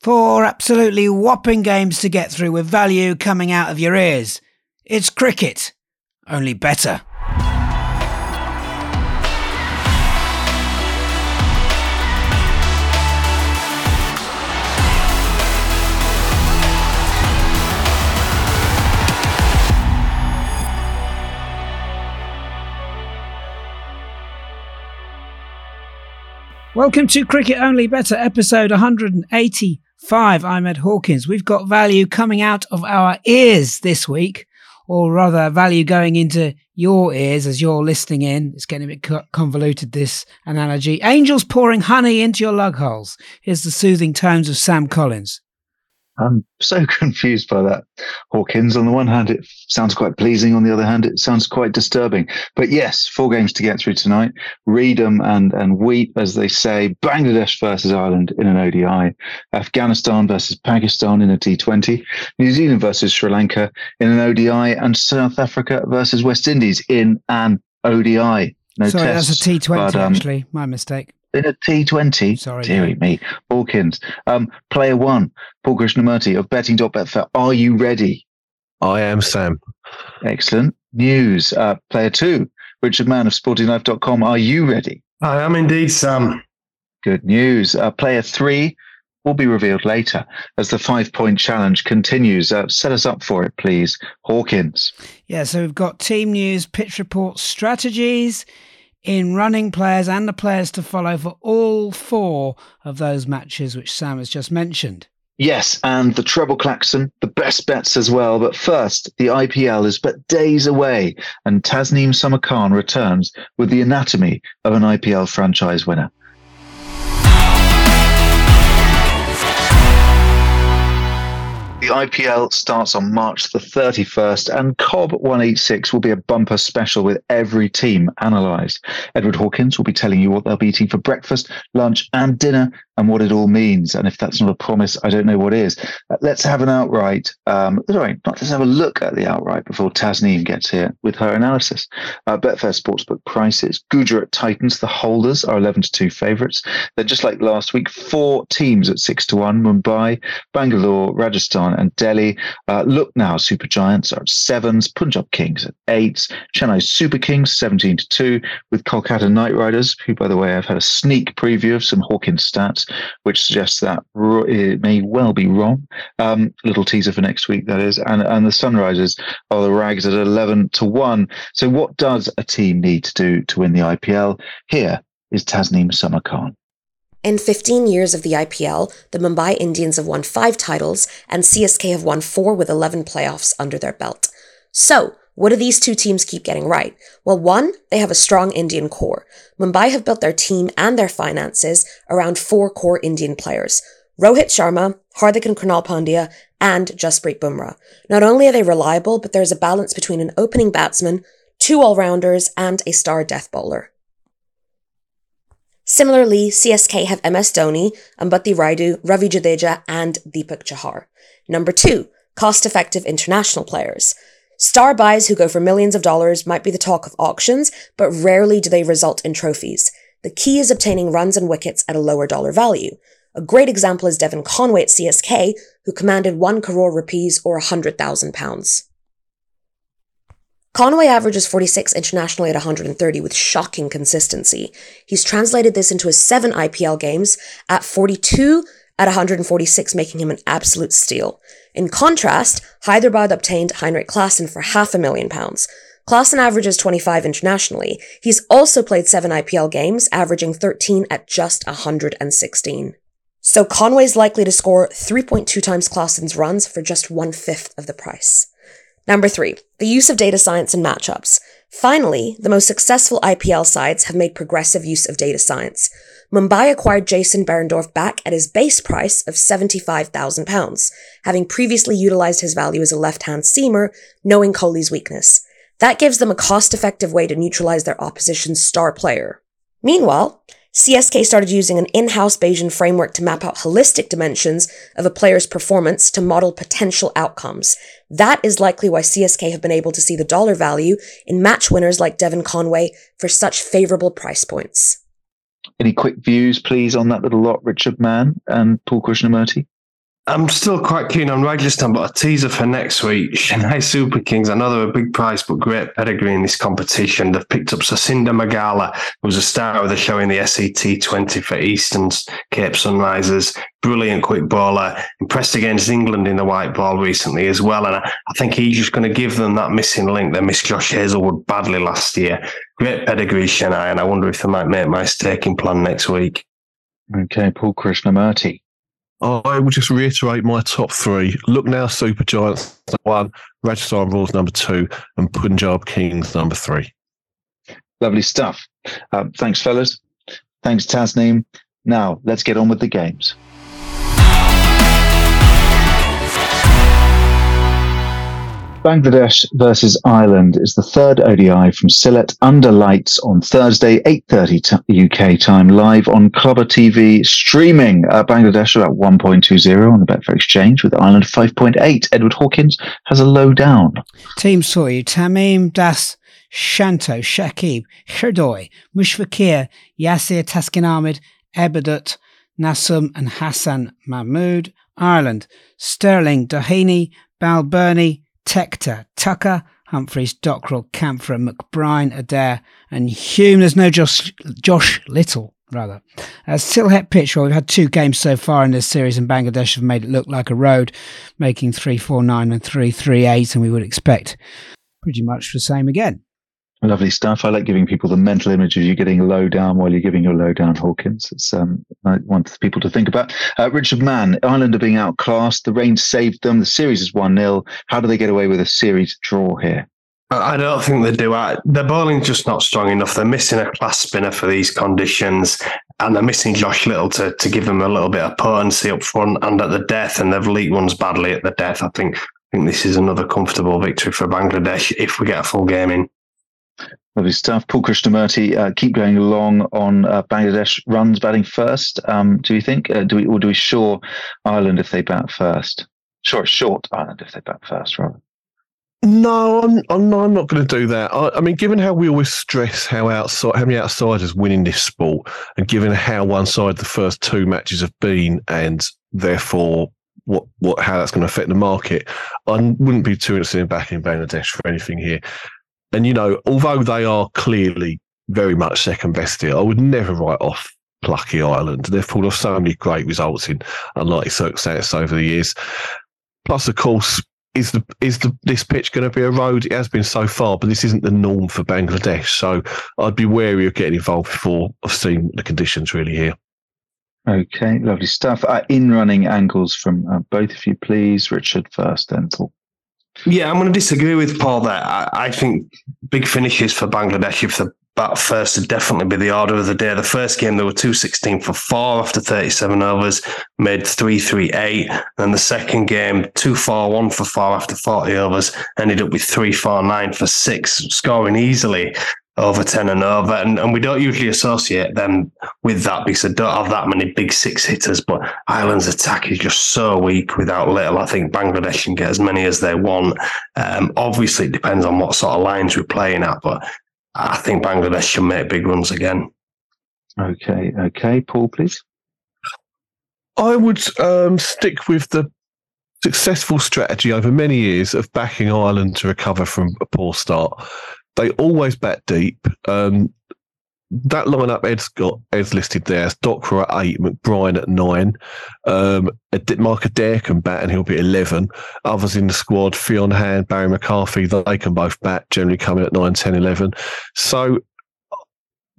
Four absolutely whopping games to get through with value coming out of your ears. It's cricket, only better. Welcome to Cricket Only Better, episode 185. I'm Ed Hawkins. We've got value coming out of our ears this week, or rather, value going into your ears as you're listening in. It's getting a bit convoluted, this analogy. Angels pouring honey into your lug holes. Here's the soothing tones of Sam Collins. I'm so confused by that, Hawkins. On the one hand, it sounds quite pleasing. On the other hand, it sounds quite disturbing. But yes, four games to get through tonight. Read them and, and weep, as they say. Bangladesh versus Ireland in an ODI. Afghanistan versus Pakistan in a T20. New Zealand versus Sri Lanka in an ODI. And South Africa versus West Indies in an ODI. No Sorry, tests, that's a T20, but, um, actually. My mistake in a T20. Sorry. Deary me. Hawkins. Um, player one, Paul Krishnamurty of betting.betfair. Are you ready? I am, Sam. Excellent. News. Uh, player two, Richard Mann of sportinglife.com. Are you ready? I am indeed, Sam. Good news. Uh, player three will be revealed later as the five point challenge continues. Uh, set us up for it, please. Hawkins. Yeah, so we've got team news, pitch reports, strategies in running players and the players to follow for all four of those matches which Sam has just mentioned. Yes, and the treble klaxon, the best bets as well. But first, the IPL is but days away, and Tasneem Summer Khan returns with the anatomy of an IPL franchise winner. IPL starts on March the 31st, and COB 186 will be a bumper special with every team analysed. Edward Hawkins will be telling you what they'll be eating for breakfast, lunch, and dinner and what it all means. And if that's not a promise, I don't know what is. Uh, let's have an outright. Um, sorry, not let's have a look at the outright before Tasneem gets here with her analysis. Uh, Betfair Sportsbook prices. Gujarat Titans, the holders, are 11 to 2 favourites. They're just like last week, four teams at 6 to 1 Mumbai, Bangalore, Rajasthan, and Delhi. Uh, look now, Super Giants are at sevens, Punjab Kings at eights, Chennai Super Kings 17 to 2, with Kolkata Knight Riders, who, by the way, I've had a sneak preview of some Hawkins stats which suggests that it may well be wrong. Um, little teaser for next week, that is. And, and the Sunrisers are the Rags at 11 to 1. So, what does a team need to do to win the IPL? Here is Tasneem Summer Khan. In 15 years of the IPL, the Mumbai Indians have won five titles, and CSK have won four with 11 playoffs under their belt. So, what do these two teams keep getting right? Well, one, they have a strong Indian core. Mumbai have built their team and their finances around four core Indian players. Rohit Sharma, Hardik and Krunal Pandya, and Jasprit Bumrah. Not only are they reliable, but there's a balance between an opening batsman, two all-rounders, and a star death bowler. Similarly, CSK have MS Dhoni, Ambati Rayudu, Ravi Jadeja, and Deepak Chahar. Number two, cost-effective international players. Star buys who go for millions of dollars might be the talk of auctions, but rarely do they result in trophies. The key is obtaining runs and wickets at a lower dollar value. A great example is Devon Conway at CSK, who commanded 1 crore rupees or £100,000. Conway averages 46 internationally at 130 with shocking consistency. He's translated this into his seven IPL games at 42 at 146, making him an absolute steal. In contrast, Hyderabad obtained Heinrich Klaasen for half a million pounds. Klaasen averages 25 internationally. He's also played 7 IPL games, averaging 13 at just 116. So Conway's likely to score 3.2 times Klaasen's runs for just one fifth of the price. Number three, the use of data science and matchups. Finally, the most successful IPL sides have made progressive use of data science. Mumbai acquired Jason Behrendorff back at his base price of £75,000, having previously utilized his value as a left-hand seamer, knowing Kohli's weakness. That gives them a cost-effective way to neutralize their opposition's star player. Meanwhile, CSK started using an in-house Bayesian framework to map out holistic dimensions of a player's performance to model potential outcomes. That is likely why CSK have been able to see the dollar value in match winners like Devon Conway for such favorable price points. Any quick views, please, on that little lot, Richard Mann and Paul Krishnamurty? I'm still quite keen on Rajasthan, but a teaser for next week. Chennai Super Kings, I know they're a big price, but great pedigree in this competition. They've picked up Sisanda Magala, who was a star of the show in the SET 20 for Eastern's Cape Sunrisers. Brilliant quick bowler. Impressed against England in the white ball recently as well. And I, I think he's just going to give them that missing link that missed Josh Hazlewood badly last year. Great pedigree, Chennai, and I wonder if they might make my staking plan next week. Okay, Paul Krishnamurti. I will just reiterate my top three. Lucknow Super Giants one, Rajasthan Royals number two, and Punjab Kings number three. Lovely stuff. Uh, thanks, fellas. Thanks, Tasneem. Now, let's get on with the games. Bangladesh versus Ireland is the third ODI from Sylhet under lights on Thursday, 8.30 t- UK time, live on Clubber TV, streaming uh, Bangladesh about 1.20 on the Betfair Exchange with Ireland 5.8. Edward Hawkins has a low down. Team you, Tamim Das, Shanto, Shakib, Khirdoy, Mushfiqur, Yasir Taskin Ahmed, Ebadot, Nasum and Hassan Mahmood. Ireland, Stirling, Doheny, Balbirnie, Tector, Tucker, Humphreys, Dockrell, Campher, McBrine, Adair, and Hume. There's no Josh, Josh Little, rather. Uh, Sylhet pitch, well, we've had two games so far in this series, and Bangladesh have made it look like a road, making 3 4 9 and 3 3 8, and we would expect pretty much the same again. Lovely stuff. I like giving people the mental image of you getting low down while you're giving your low down, Hawkins. It's um, I want people to think about. Uh, Richard Mann, Ireland are being outclassed. The rain saved them. The series is 1 0. How do they get away with a series draw here? I don't think they do. I, Their bowling's just not strong enough. They're missing a class spinner for these conditions, and they're missing Josh Little to, to give them a little bit of potency up front and at the death, and they've leaked ones badly at the death. I think I think this is another comfortable victory for Bangladesh if we get a full game in. Lovely stuff. Paul Krishnamurty, uh, keep going along on uh, Bangladesh runs batting first. Um, do you think, uh, do we, or do we shore Ireland if they bat first? Sure, short Ireland if they bat first, rather. No, I'm, I'm, I'm not going to do that. I, I, mean, given how we always stress how outside, how many outsiders win in this sport, and given how one side the first two matches have been, and therefore what what how that's going to affect the market, I wouldn't be too interested in backing Bangladesh for anything here. And, you know, although they are clearly very much second best here, I would never write off Plucky Ireland. They've pulled off so many great results in unlikely circumstances over the years. Plus, of course, is the is the this pitch going to be a road? It has been so far, but this isn't the norm for Bangladesh. So I'd be wary of getting involved before I've seen the conditions really here. Okay, lovely stuff. Uh, in running angles from uh, both of you, please. Richard first, then Paul. Yeah, I'm going to disagree with Paul there. I, I think big finishes for Bangladesh if the bat first would definitely be the order of the day. The first game, they were 216 for four after 37 overs, made 338. And the second game, 241 for four after 40 overs, ended up with 349 for six, scoring easily over 10 and over. And, and we don't usually associate them with that because they don't have that many big six hitters. But Ireland's attack is just so weak without Little. I think Bangladesh can get as many as they want. Um, obviously, it depends on what sort of lines we're playing at, but I think Bangladesh should make big runs again. Okay, okay. Paul, please. I would um, stick with the successful strategy over many years of backing Ireland to recover from a poor start they always bat deep. Um, that lineup Ed's got Ed's listed there. Dockrell at eight, McBrine at nine. Um, Mark Adair can bat and he'll be eleven. Others in the squad, Fionn Hand, Barry McCarthy, they can both bat, generally coming at 9, 10, 11. So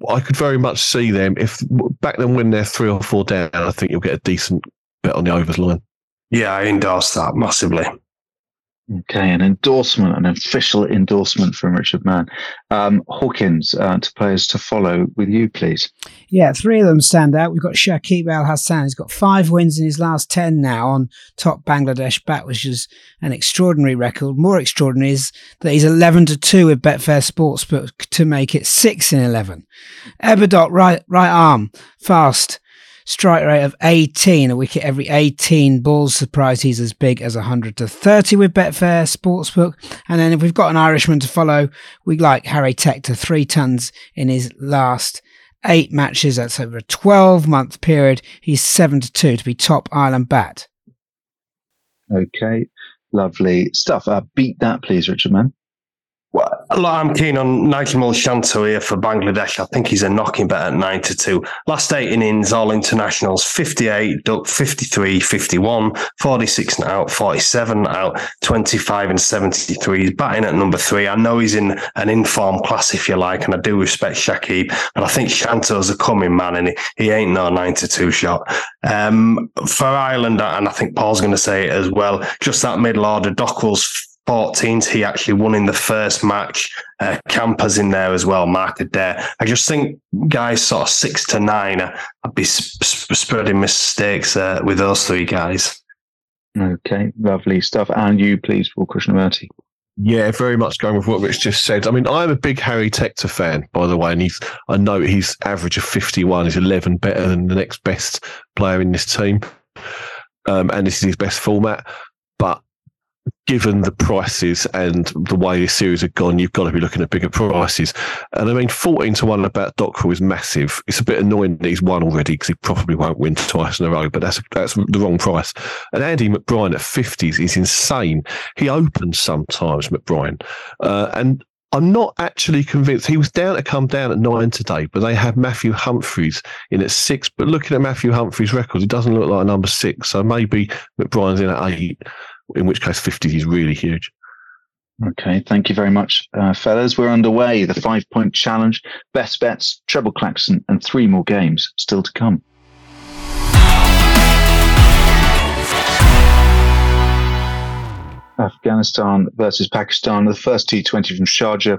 I could very much see them if back then when they're three or four down, I think you'll get a decent bet on the overs line. Yeah, I endorse that massively. Okay, an endorsement, an official endorsement from Richard Mann. Um, Hawkins, uh, to players to follow with you, please. Yeah, three of them stand out. We've got Shakib Al Hasan. He's got five wins in his last 10 now on top Bangladesh bat, which is an extraordinary record. More extraordinary is that he's 11 to 2 with Betfair Sportsbook to make it 6 in 11. Ebadot, right, right arm, fast strike rate of 18, a wicket every 18 balls. Surprised he's as big as 100 to 30 with Betfair Sportsbook. And then if we've got an Irishman to follow, we like Harry Tector, three tons in his last eight matches. That's over a 12 month period. He's 7 to 2 to be top Ireland bat. Okay, lovely stuff. Uh, beat that, please, Richard Mann. Well, I'm keen on Najmul Shanto here for Bangladesh. I think he's a knocking bet at 9 to 2. Last eight innings, all internationals 58, duck 53, 51, 46 and out, 47 out, 25 and 73. He's batting at number three. I know he's in an inform class, if you like, and I do respect Shakib, but I think Shanto's a coming man and he, he ain't no 9 to 2 shot. Um, for Ireland, and I think Paul's going to say it as well, just that middle order, Dockrell's 14th. He actually won in the first match. Uh, Campher's in there as well, Mark Adair. I just think guys sort of six to nine, uh, I'd be sp- spreading mistakes uh, with those three guys. Okay, lovely stuff. And you, please, Paul Krishnamurty. Yeah, very much going with what Rich just said. I mean, I'm a big Harry Tector fan, by the way, and he's I know he's average of 51 is 11 better than the next best player in this team, um, and this is his best format. But given the prices and the way this series have gone, you've got to be looking at bigger prices. And I mean, 14 to 1 about Dockrell is massive. It's a bit annoying that he's won already because he probably won't win twice in a row, but that's that's the wrong price. And Andy McBrine at 50s is insane. He opens sometimes, McBrine. Uh, and I'm not actually convinced. He was down to come down at nine today, but they have Matthew Humphreys in at six. But looking at Matthew Humphreys' record, it doesn't look like a number six. So maybe McBrine's in at eight in which case 50 is really huge. Okay, thank you very much, uh, fellas. We're underway. The five point challenge, best bets, treble klaxon, and three more games still to come. Afghanistan versus Pakistan, the first T20 from Sharjah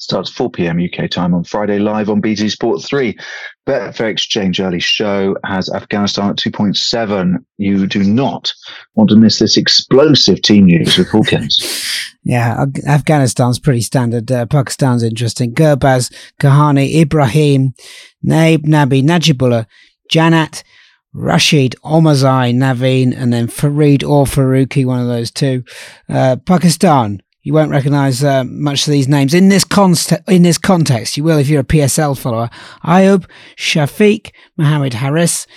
starts 4 p.m. UK time on Friday, live on BT Sport 3. Betfair Exchange early show has Afghanistan at 2.7. You do not want to miss this explosive team news with Hawkins. yeah, Afghanistan's pretty standard. Uh, Pakistan's interesting. Gurbaz, Kahani, Ibrahim, Naib, Nabi, Najibullah, Janat, Rashid, Omarzai, Naveen, and then Farid or Faruqi, one of those two. Uh, Pakistan, you won't recognise uh, much of these names in this const- in this context. You will if you're a PSL follower. Ayub, Shafiq, Mohammed Haris,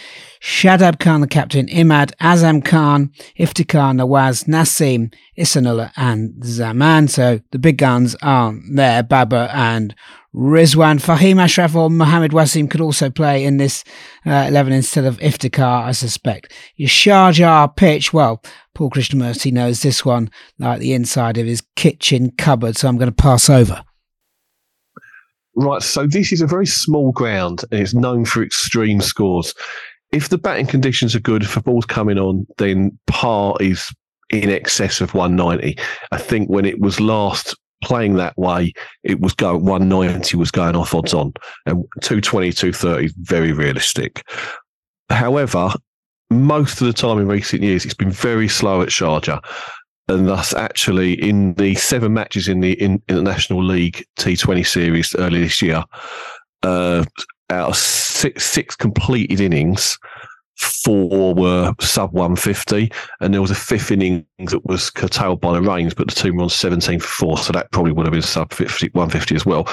Shadab Khan, the captain, Imad, Azam Khan, Iftikhar, Nawaz, Nasim, Ihsanullah, and Zaman. So the big guns aren't there. Baba and Rizwan. Fahim Ashraf or Mohammed Wasim could also play in this uh, 11 instead of Iftikhar, I suspect. Your Sharjah pitch, well, Paul Krishnamurty knows this one like the inside of his kitchen cupboard, so I'm going to pass over. Right, so this is a very small ground and it's known for extreme scores. If the batting conditions are good, the ball's coming on, then par is in excess of 190. I think when it was last playing that way, it was going 190 was going off odds on, and 220, 230 is very realistic. However, most of the time in recent years, it's been very slow at Sharjah. And thus, actually, in the seven matches in the in, International League T20 series earlier this year, uh, out of six, six completed innings, four were sub 150, and there was a fifth inning that was curtailed by the rains, but the team were on 17 for four, so that probably would have been sub 50, 150 as well.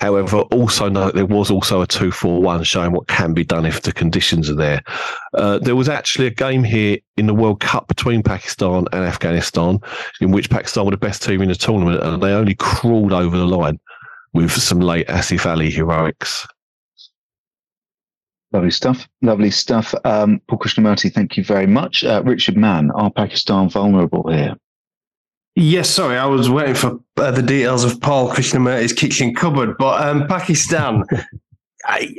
However, also note there was also a 2 4 1 showing what can be done if the conditions are there. Uh, there was actually a game here in the World Cup between Pakistan and Afghanistan, in which Pakistan were the best team in the tournament, and they only crawled over the line with some late Asif Ali heroics. Lovely stuff. Lovely stuff. Um, Paul Krishnamurty, thank you very much. Uh, Richard Mann, are Pakistan vulnerable here? Yes, sorry, I was waiting for uh, the details of Paul Krishnamurty's kitchen cupboard, but um, Pakistan. I,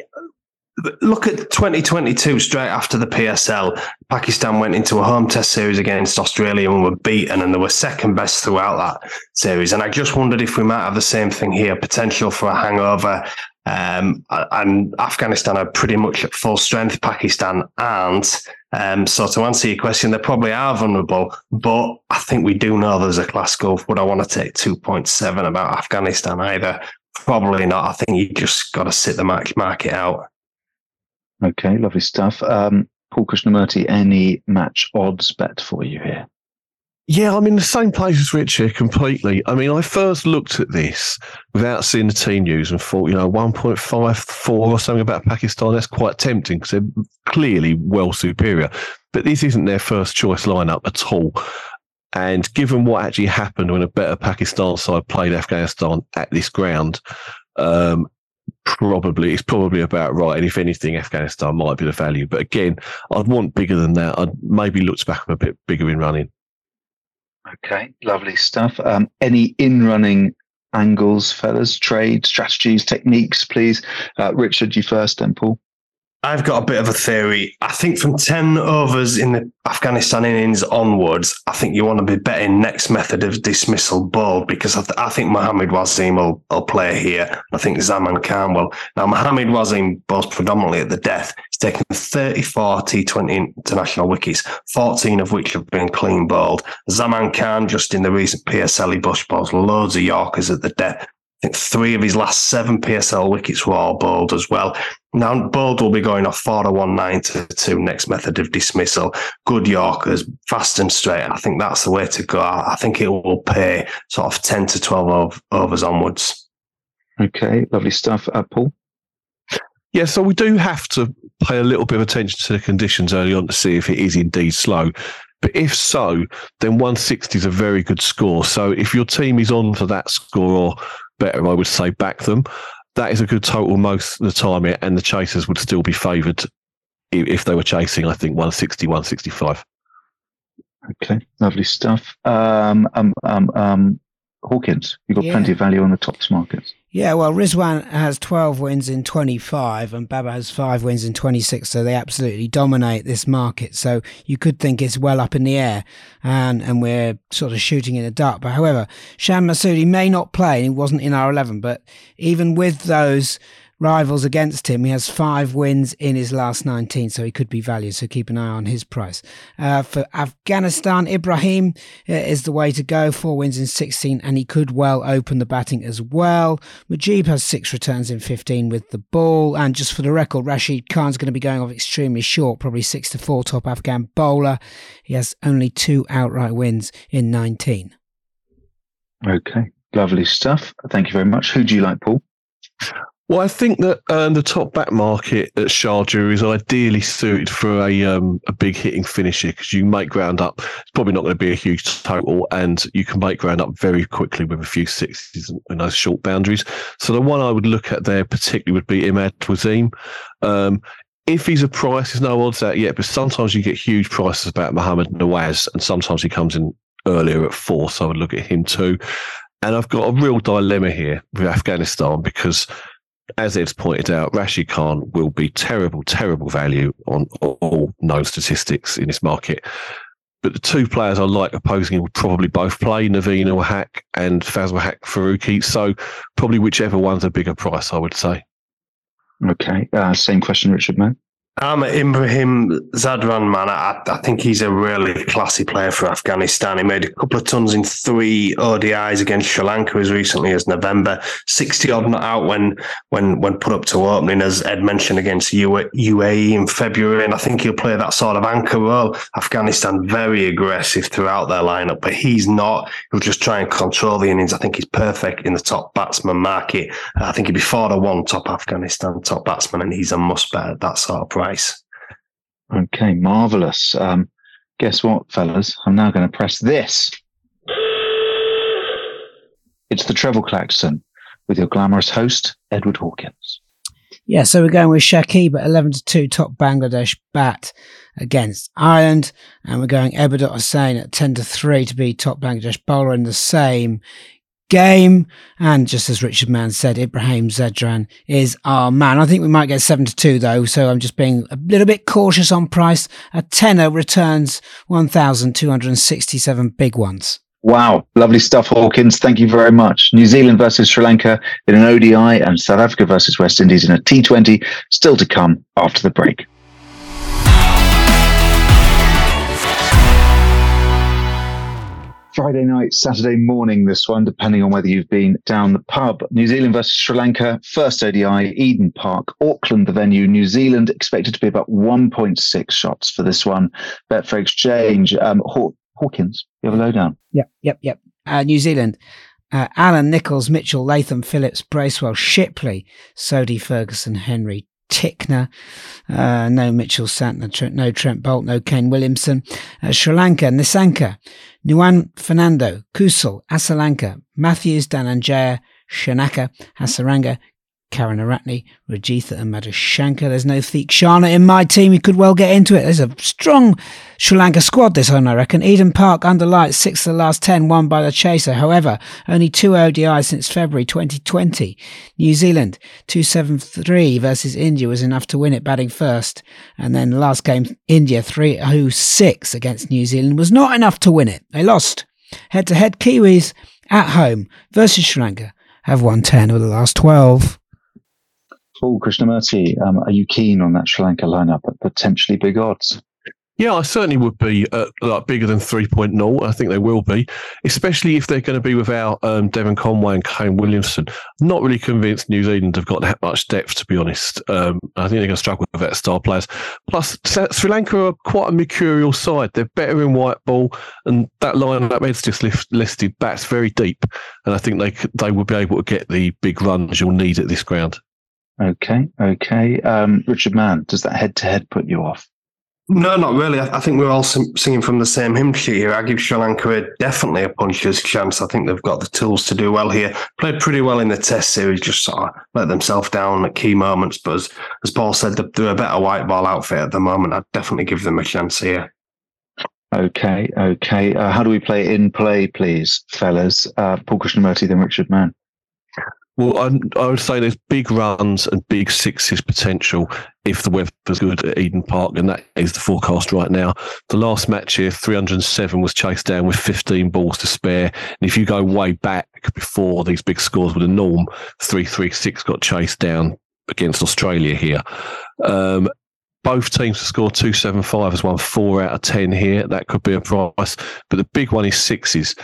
look at 2022 straight after the PSL. Pakistan went into a home test series against Australia and were beaten, and they were second best throughout that series. And I just wondered if we might have the same thing here potential for a hangover. Um, and Afghanistan are pretty much at full strength. Pakistan aren't. Um, so to answer your question, they probably are vulnerable, but I think we do know there's a class gulf. Would I want to take 2.7 about Afghanistan either? Probably not. I think you just got to sit the match market out. Okay, lovely stuff. Um, Paul Krishnamurty, any match odds bet for you here? Yeah, I'm in the same place as Rich here completely. I mean, I first looked at this without seeing the team news and thought, you know, 1.54 or something about Pakistan, that's quite tempting because they're clearly well superior. But this isn't their first choice lineup at all. And given what actually happened when a better Pakistan side played Afghanistan at this ground, um, probably it's probably about right. And if anything, Afghanistan might be the value. But again, I'd want bigger than that. I'd maybe look back a bit bigger in running. Okay, lovely stuff. Um, any in running angles, fellas, trade, strategies, techniques, please? Uh, Richard, you first, then Paul. I've got a bit of a theory. I think from 10 overs in the Afghanistan innings onwards, I think you want to be betting next method of dismissal bowled because I, th- I think Mohammad Wasim will, will play here. I think Zaman Khan will. Now, Mohammad Wasim bowls predominantly at the death. He's taken 34 T20 international wickets, 14 of which have been clean bowled. Zaman Khan, just in the recent PSL, he bush bowls loads of Yorkers at the death I think three of his last seven PSL wickets were all bowled as well. Now, bowled will be going off 4 to 1 9 to 2 next method of dismissal. Good Yorkers, fast and straight. I think that's the way to go. I think it will pay sort of 10 to 12 overs onwards. Okay, lovely stuff. Uh, Paul? Yeah, so we do have to pay a little bit of attention to the conditions early on to see if it is indeed slow. But if so, then 160 is a very good score. So if your team is on for that score or better, I would say back them. That is a good total most of the time, and the chasers would still be favoured if they were chasing, I think, 160, 165. Okay, lovely stuff. Um, um, um, um, Hawkins, you've got yeah. plenty of value on the tops markets. Yeah, well, Rizwan has 12 wins in 25 and Baba has five wins in 26. So they absolutely dominate this market. So you could think it's well up in the air and, and we're sort of shooting in the dark. But however, Shan Masudi may not play. He wasn't in our 11, but even with those rivals against him. He has five wins in his last 19, so he could be valued. So keep an eye on his price. Uh, for Afghanistan, Ibrahim uh, is the way to go. Four wins in 16, and he could well open the batting as well. Mujib has six returns in 15 with the ball. And just for the record, Rashid Khan's going to be going off extremely short, probably six to four top Afghan bowler. He has only two outright wins in 19. Okay, lovely stuff. Thank you very much. Who do you like, Paul? Well, I think that um, the top back market at Sharjah is ideally suited for a um, a big hitting finisher because you make ground up. It's probably not going to be a huge total, and you can make ground up very quickly with a few sixes and those short boundaries. So the one I would look at there particularly would be Imad Wasim. Um, if he's a price, there's no odds out yet, but sometimes you get huge prices about Mohammad Nawaz, and sometimes he comes in earlier at four, so I would look at him too. And I've got a real dilemma here with Afghanistan because as Ed's pointed out, Rashid Khan will be terrible, terrible value on all known statistics in this market. But the two players I like opposing him will probably both play Naveen-ul-Haq and Fazalhaq Farooqi. So probably whichever one's a bigger price, I would say. Okay. Uh, same question, Richard Mann. I'm an Ibrahim Zadran man. I, I, think he's a really classy player for Afghanistan. He made a couple of tons in three ODIs against Sri Lanka as recently as November. 60 odd not out when when when put up to opening, as Ed mentioned, against UAE in February. And I think he'll play that sort of anchor role. Afghanistan very aggressive throughout their lineup, but he's not. He'll just try and control the innings. I think he's perfect in the top batsman market. I think he'd be four to one top Afghanistan top batsman, and he's a must bet at that sort of price. Okay, marvelous. Um, guess what, fellas? I'm now going to press this. It's the treble klaxon with your glamorous host, Edward Hawkins. Yeah, so we're going with Shakib at 11 to 2, top Bangladesh bat against Ireland. And we're going Ebadot Hossain at 10 to 3 to be top Bangladesh bowler in the same game. And just as Richard Mann said, Ibrahim Zadran is our man. I think we might get seven to two though, so I'm just being a little bit cautious on price. A tenner returns 1,267 big ones. Wow, lovely stuff, Hawkins. Thank you very much. New Zealand versus Sri Lanka in an ODI and South Africa versus West Indies in a T20 still to come after the break. Friday night, Saturday morning, this one, depending on whether you've been down the pub. New Zealand versus Sri Lanka, first ODI, Eden Park, Auckland, the venue. New Zealand expected to be about 1.6 shots for this one. Betfair Exchange. Um, Hawkins, you have a lowdown. Yep, yep, yep. Uh, New Zealand. Uh, Allen, Nicholls, Mitchell, Latham, Phillips, Bracewell, Shipley, Sodhi, Ferguson, Henry, Tickner, uh, no Mitchell Santner, no Trent Boult, no Kane Williamson, uh, Sri Lanka, Nissanka, Nuwan Fernando, Kusal, Asalanka, Matthews, Dhananjaya, Shanaka, Hasaranga, Karunaratne, Rajitha, and Madhushanka. There's no Theekshana in my team. You could well get into it. There's a strong Sri Lanka squad this time, I reckon. Eden Park under lights, six of the last ten, won by the chaser. However, only two ODIs since February 2020. New Zealand, 273 versus India was enough to win it, batting first. And then the last game, India 306 against New Zealand was not enough to win it. They lost. Head to head, Kiwis at home versus Sri Lanka have won 10 of the last 12. Paul Krishnamurty, um, are you keen on that Sri Lanka lineup at potentially big odds? Yeah, I certainly would be uh, like bigger than 3.0. I think they will be, especially if they're going to be without um, Devon Conway and Kane Williamson. Not really convinced New Zealand have got that much depth, to be honest. Um, I think they're going to struggle with that star players. Plus, Sri Lanka are quite a mercurial side. They're better in white ball, and that line that Ed's just listed bats very deep, and I think they they will be able to get the big runs you'll need at this ground. Okay, okay. Um, Richard Mann, does that head to head put you off? No, not really. I, think we're all singing from the same hymn sheet here. I give Sri Lanka definitely a puncher's chance. I think they've got the tools to do well here. Played pretty well in the Test series, just sort of let themselves down at key moments. But as, as Paul said, they're a better white ball outfit at the moment. I'd definitely give them a chance here. Okay, okay. Uh, how do we play in play, please, fellas? Uh, Paul Krishnamurty, then Richard Mann. Well, I, I, would say there's big runs and big sixes potential if the weather's good at Eden Park, and that is the forecast right now. The last match here, 307 was chased down with 15 balls to spare. And if you go way back before these big scores were the norm, 336 got chased down against Australia here. Um, both teams to score 275 has won four out of 10 here. That could be a price. But the big one is sixes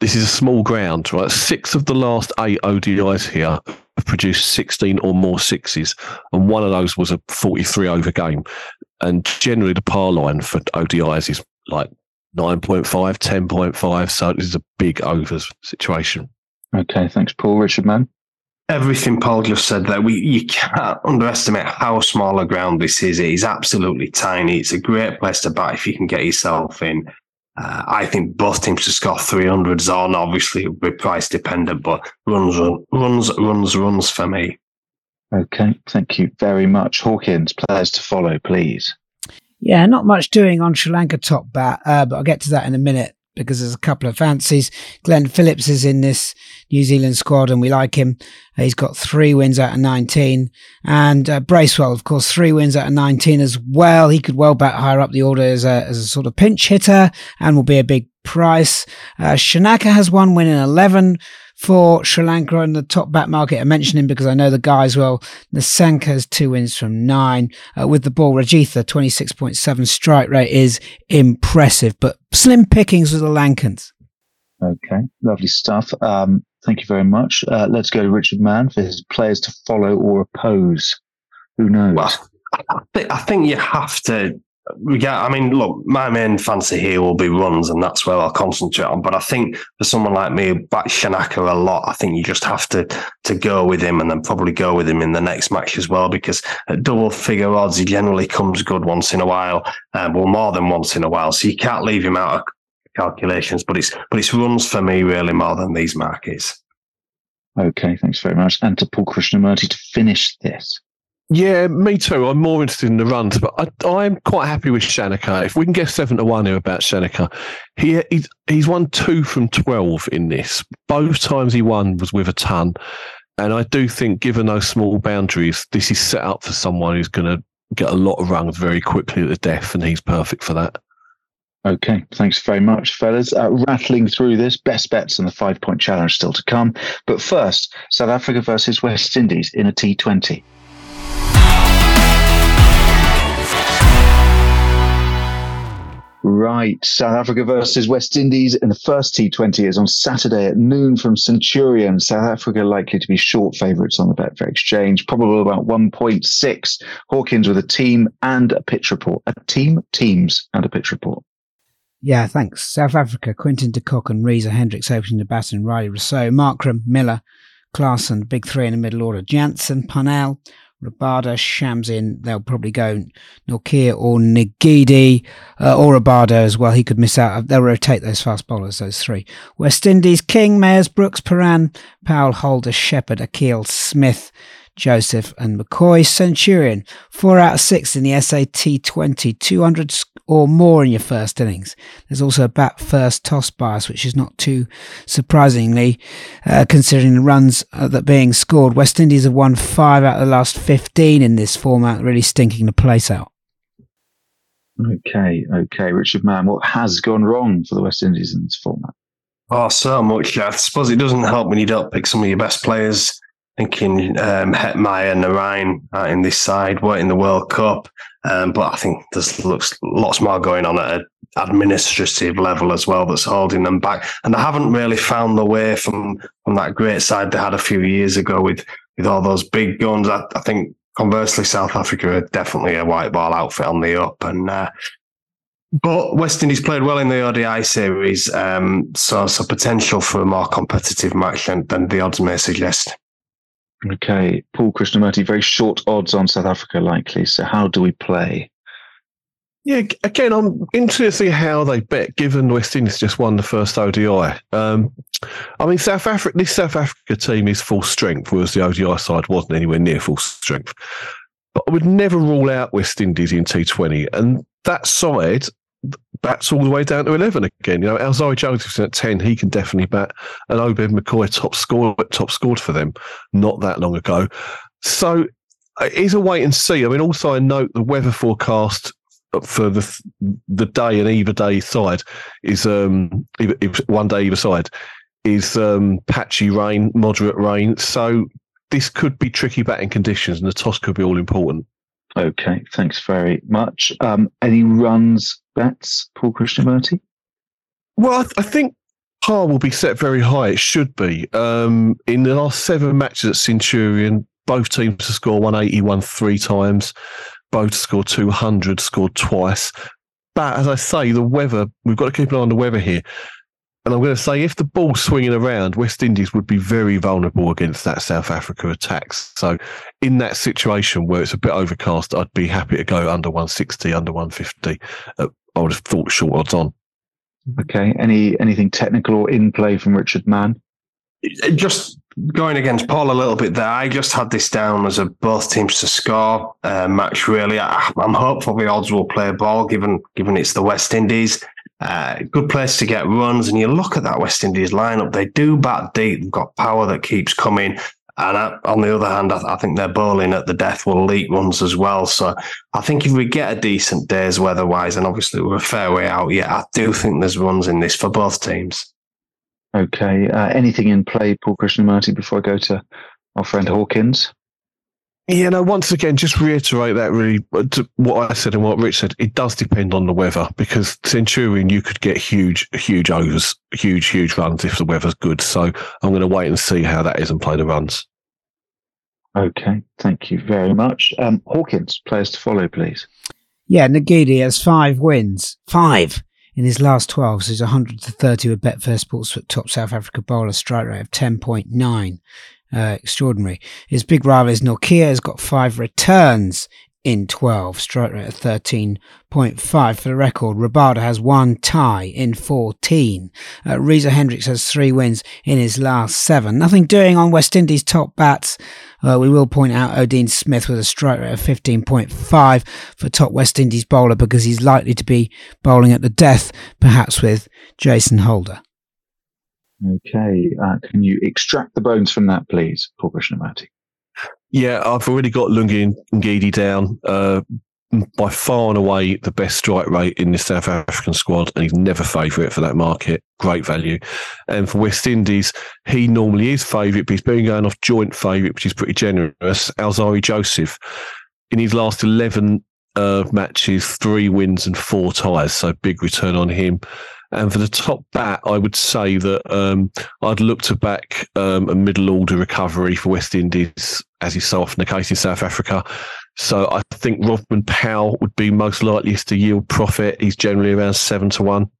this is a small ground, right? Six of the last eight ODIs here have produced 16 or more sixes, and one of those was a 43 over game. And generally, the par line for ODIs is like 9.5, 10.5. So this is a big overs situation. Okay, thanks, Paul. Richard Mann. Everything Paul just said there, we you can't underestimate how small a ground this is. It is absolutely tiny. It's a great place to bat if you can get yourself in. Uh, I think both teams to score 300s on. Obviously, it'll be price dependent, but runs, runs, runs, runs for me. Okay, thank you very much. Hawkins, players to follow, please. Yeah, not much doing on Sri Lanka top bat, uh, but I'll get to that in a minute because there's a couple of fancies. Glenn Phillips is in this New Zealand squad and we like him. He's got three wins out of 19. And uh, Bracewell, of course, three wins out of 19 as well. He could well bat higher up the order as a, as a sort of pinch hitter and will be a big price. Uh, Shanaka has one win in 11 for Sri Lanka in the top bat market. I mention him because I know the guys well. Nissanka has two wins from nine. Uh, with the ball, Rajitha, 26.7 strike rate is impressive, but slim pickings with the Lankans. Okay, lovely stuff. Um, thank you very much. Uh, let's go to Richard Mann for his players to follow or oppose. Who knows? Well, I think you have to yeah, I mean, look, my main fancy here will be runs, and that's where I'll concentrate on. But I think for someone like me, back Shanaka a lot, I think you just have to to go with him, and then probably go with him in the next match as well, because at double figure odds, he generally comes good once in a while, um, well, more than once in a while. So you can't leave him out of calculations. But it's but it's runs for me really more than these markets. Okay, thanks very much. And to Paul Krishnamurty to finish this. Yeah, me too. I'm more interested in the runs, but I, am quite happy with Shanaka. If we can get seven to one here about Shanaka, he he's, he's won two from twelve in this. Both times he won was with a ton, and I do think, given those small boundaries, this is set up for someone who's going to get a lot of runs very quickly at the death, and he's perfect for that. Okay, thanks very much, fellas. Uh, rattling through this, best bets and the five point challenge still to come. But first, South Africa versus West Indies in a T20. Right. South Africa versus West Indies in the first T20 is on Saturday at noon from Centurion. South Africa likely to be short favourites on the Betfair Exchange, probably about 1.6. Hawkins with a team and a pitch report. A team, teams, and a pitch report. Yeah, thanks. South Africa, Quinton de Kock and Reza Hendricks opening the batting, Rilee Rossouw, Markram, Miller, Klaasen, big three in the middle order, Jansen, Parnell, Rabada, Shamsin, they'll probably go Nortje or Ngidi uh, or Rabada as well. He could miss out. They'll rotate those fast bowlers, those three. West Indies, King, Mayers, Brooks, Pooran, Powell, Holder, Shepherd, Akeal, Smith, Joseph and McCoy. Centurion, four out of six in the SAT 20, 200 or more in your first innings. There's also a bat first toss bias, which is not too surprisingly, uh, considering the runs uh, that being scored. West Indies have won five out of the last 15 in this format, really stinking the place out. Okay, okay. Richard Mann, what has gone wrong for the West Indies in this format? Oh, so much. I suppose it doesn't help when you don't pick some of your best players thinking um, Hetmyer, Narine uh, in this side, were in the World Cup. Um, but I think there's looks lots more going on at an administrative level as well that's holding them back. And they haven't really found the way from from that great side they had a few years ago with with all those big guns. I, I think conversely, South Africa are definitely a white ball outfit on the up. And uh, but West Indies played well in the ODI series, um, so so potential for a more competitive match than, than the odds may suggest. Okay, Paul Krishnamurty, very short odds on South Africa likely. So how do we play? Yeah, again, I'm interested to see how they bet, given West Indies just won the first ODI. Um, I mean, South Africa, this South Africa team is full strength, whereas the ODI side wasn't anywhere near full strength. But I would never rule out West Indies in T20. And that side, bats all the way down to 11 again. You know, Alzarri Josephson at 10, he can definitely bat. And Obed McCoy top score, top scored for them not that long ago. So it is a wait and see. I mean, also I note the weather forecast for the the day and either day side is um one day either side is um patchy rain, moderate rain. So this could be tricky batting conditions, and the toss could be all important. Okay, thanks very much. Um, any runs bets, Paul Krishnamurty? Well, I, th- I, think par will be set very high. It should be. Um, in the last seven matches at Centurion, both teams have scored 181 three times. Both scored 200, scored twice. But as I say, the weather, we've got to keep an eye on the weather here. And I'm going to say, if the ball's swinging around, West Indies would be very vulnerable against that South Africa attack. So, in that situation where it's a bit overcast, I'd be happy to go under 160, under 150. Uh, I would have thought short odds on. Okay. Any anything technical or in play from Richard Mann? Just going against Paul a little bit there. I just had this down as a both teams to score uh, match. Really, I, am hopeful the odds will play ball, given given it's the West Indies. Uh, good place to get runs. And you look at that West Indies lineup, they do bat deep. They've got power that keeps coming. And I, on the other hand, I, I, think their bowling at the death will leak runs as well. So I think if we get a decent day's weather wise, and obviously we're a fair way out yet, I do think there's runs in this for both teams. Okay. Uh, anything in play, Paul Krishnamurty, before I go to our friend Hawkins? Yeah, no, once again, just reiterate that really what I said and what Rich said. It does depend on the weather because Centurion, you could get huge, huge overs, huge, huge runs if the weather's good. So I'm going to wait and see how that is and play the runs. Okay, thank you very much. Um, Hawkins, players to follow, please. Yeah, Ngidi has five wins. Five in his last 12, so he's 100 to 30 with Betfair Sportsbook top South Africa bowler strike rate of 10.9 uh, extraordinary. His big rival is Nortje, has got five returns in 12, strike rate of 13.5 for the record. Rabada has one tie in 14. Uh, Reza Hendricks has three wins in his last seven. Nothing doing on West Indies top bats. Uh, we will point out Odean Smith with a strike rate of 15.5 for top West Indies bowler because he's likely to be bowling at the death, perhaps with Jason Holder. Okay. Uh, can you extract the bones from that, please, Paul Krishnamurty? Yeah, I've already got Lungi Ngidi down. Uh, by far and away the best strike rate in the South African squad, and he's never favourite for that market. Great value. And for West Indies, he normally is favourite, but he's been going off joint favourite, which is pretty generous. Alzarri Joseph, in his last 11 uh, matches, three wins and four ties, so big return on him. And for the top bat, I would say that um, I'd look to back um, a middle order recovery for West Indies, as is so often the case in South Africa. So I think Rovman Powell would be most likeliest to yield profit. He's generally around seven to one.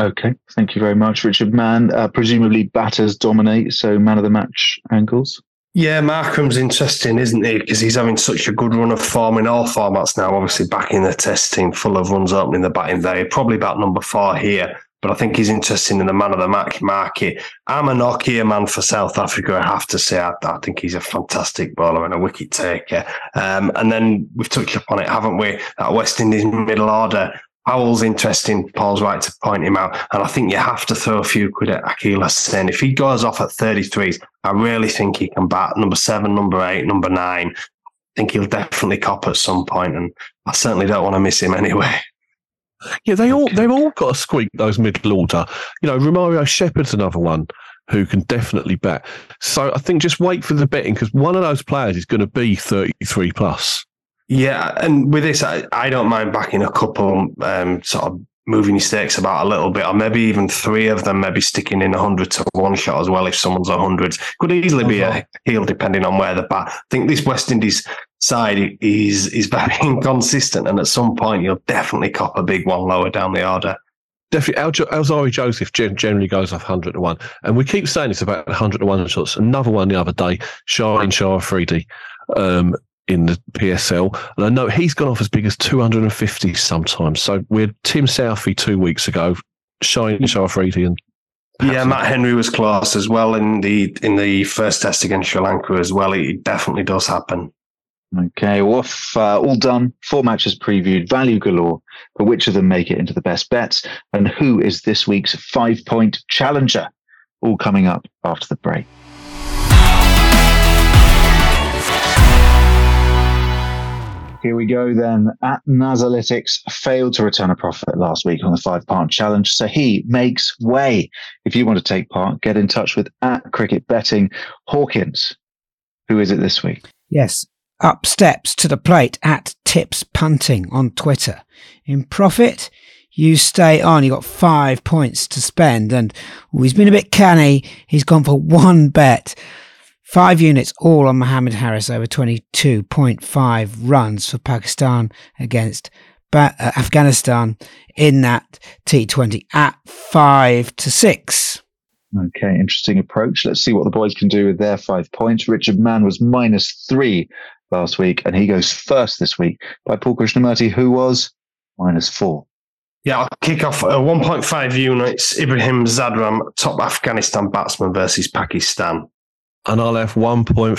Okay, thank you very much, Richard Mann. Uh, presumably, batters dominate, so man of the match angles. Yeah, Markram's interesting, isn't he? Because he's having such a good run of form in all formats now. Obviously, back in the test team, full of runs opening the batting day. Probably about number four here, but I think he's interesting in the man of the match market. I'm a Nortje man for South Africa. I have to say, I, I think he's a fantastic bowler and a wicket taker. Um, and then we've touched upon it, haven't we? That West Indies middle order. Howell's interesting. Paul's right to point him out. And I think you have to throw a few quid at Akeal Hosein. If he goes off at 33s, I really think he can bat number seven, number eight, number nine. I think he'll definitely cop at some point, and I certainly don't want to miss him anyway. Yeah, they all they've all got to squeak those middle order. You know, Romario Shepherd's another one who can definitely bet. So I think just wait for the betting because one of those players is going to be 33 plus. Yeah, and with this, I, I don't mind backing a couple um, sort of moving your stakes about a little bit, or maybe even three of them, maybe sticking in a hundred to one shot as well. If someone's a hundred, could easily be a heel depending on where the bat. I think this West Indies side is is very inconsistent, and at some point you'll definitely cop a big one lower down the order. Definitely, Al- Alzarri Joseph generally goes off 100 to 1. And we keep saying it's about 100 to 1 shots. Another one the other day, Shaheen Shah Afridi. Um, in the PSL. And I know he's gone off as big as 250 sometimes. So we had Tim Southee two weeks ago, Shaheen Shah Afridi and yeah, Matt Henry was class as well in the in the first test against Sri Lanka as well. It definitely does happen. Okay, well, uh, all done. Four matches previewed, value galore. But which of them make it into the best bets? And who is this week's five point challenger? All coming up after the break. Here we go then. At Nazalytics failed to return a profit last week on the five part challenge, so he makes way. If you want to take part, get in touch with at Cricket Betting Hawkins. Who is it this week? Yes, up steps to the plate at Tips Punting on Twitter. In profit, you stay on. You got five points to spend, and oh, he's been a bit canny. He's gone for one bet. Five units all on Mohammad Haris over 22.5 runs for Pakistan against ba- uh, Afghanistan in that T20 at five to six. Okay, interesting approach. Let's see what the boys can do with their five points. Richard Mann was minus three last week, and he goes first this week by Paul Krishnamurty, who was minus four. Yeah, I'll kick off uh, 1.5 units. Ibrahim Zadran, top Afghanistan batsman versus Pakistan and I'll have 1.5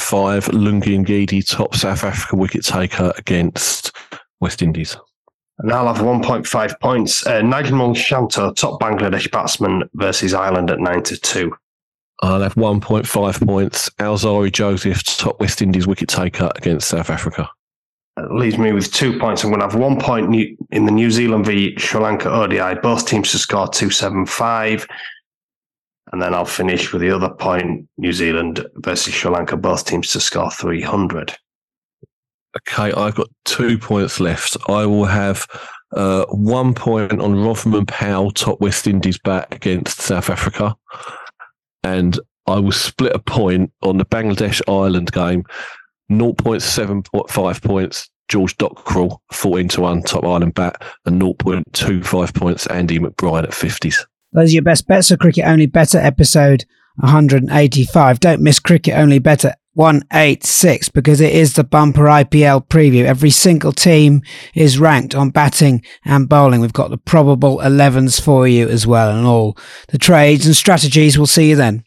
Lungi Ngidi, top South Africa wicket taker against West Indies. And I'll have 1.5 points. Uh, Najmul Shanto, top Bangladesh batsman versus Ireland at 9 to 2. I'll have 1.5 points. Alzarri Joseph, top West Indies wicket taker against South Africa. That leaves me with two points. I'm going to have one point in the New Zealand v Sri Lanka ODI, both teams to score 275. And then I'll finish with the other point New Zealand versus Sri Lanka, both teams to score 300. Okay, I've got two points left. I will have uh, one point on Rovman Powell, top West Indies bat against South Africa. And I will split a point on the Bangladesh Ireland game, 0.75 points. George Dockrell, 14 to 1, top Ireland bat, and 0.25 points, Andy McBrine at 50s. Those are your best bets for Cricket Only Bettor episode 185. Don't miss Cricket Only Bettor 186 because it is the bumper IPL preview. Every single team is ranked on batting and bowling. We've got the probable 11s for you as well and all the trades and strategies. We'll see you then.